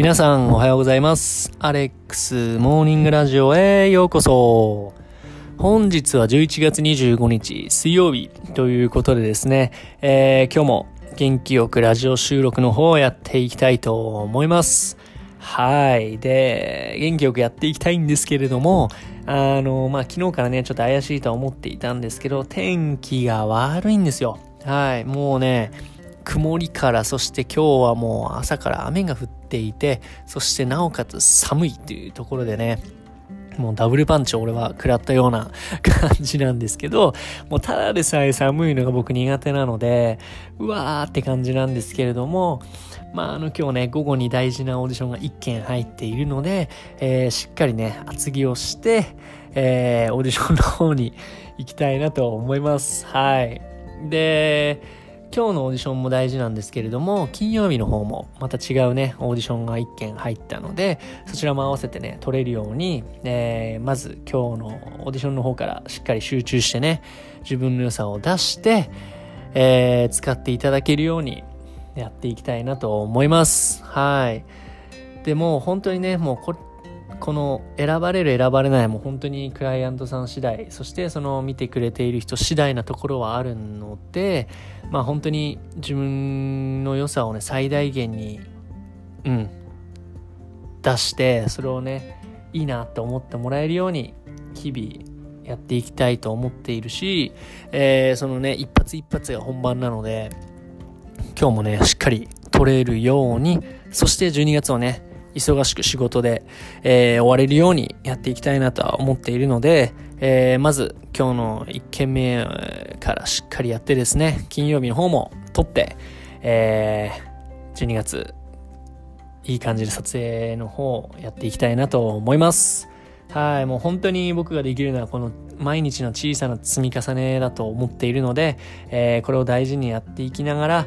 皆さんおはようございます。アレックスモーニングラジオへようこそ。本日は11月25日水曜日ということでですね、えー今日も元気よくラジオ収録の方をやっていきたいと思います。はい。で、元気よくやっていきたいんですけれども、あの、まあ、昨日からね、ちょっと怪しいと思っていたんですけど、天気が悪いんですよ。はい。もうね、曇りから、そして今日はもう朝から雨が降ってていて、そしてなおかつ寒いというところでね、もうダブルパンチを俺は食らったような 感じなんですけど、もうただでさえ寒いのが僕苦手なので、うわーって感じなんですけれども、まああの今日ね、午後に大事なオーディションが1件入っているので、えーしっかりね、厚着をして、えーオーディションの方に行きたいなと思います。はい。で、今日のオーディションも大事なんですけれども、金曜日の方もまた違うね、オーディションが1件入ったので、そちらも合わせてね、取れるように、えーまず今日のオーディションの方からしっかり集中してね、自分の良さを出して、えー使っていただけるようにやっていきたいなと思います。はい。でも本当にね、もうここの選ばれる選ばれないも本当にクライアントさん次第そしてその見てくれている人次第なところはあるのでまあ本当に自分の良さをね最大限にうん。出してそれをねいいなと思ってもらえるように日々やっていきたいと思っているし、えーそのね一発一発が本番なので今日もねしっかり取れるようにそして12月をね忙しく仕事で、えー終われるようにやっていきたいなとは思っているので、えーまず今日の1件目えーからしっかりやってですね、金曜日の方も撮って、えー12月、いい感じで撮影の方をやっていきたいなと思います。はい、もう本当に僕ができるのはこの毎日の小さな積み重ねだと思っているので、えーこれを大事にやっていきながら、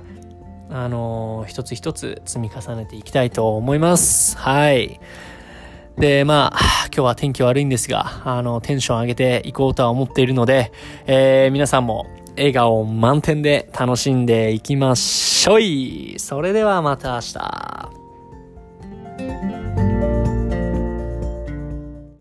あのー一つ一つ積み重ねていきたいと思います。はい。で、まあ、今日は天気悪いんですが、あの、テンション上げていこうとは思っているので、えー皆さんも笑顔満点で楽しんでいきましょい。それではまた明日。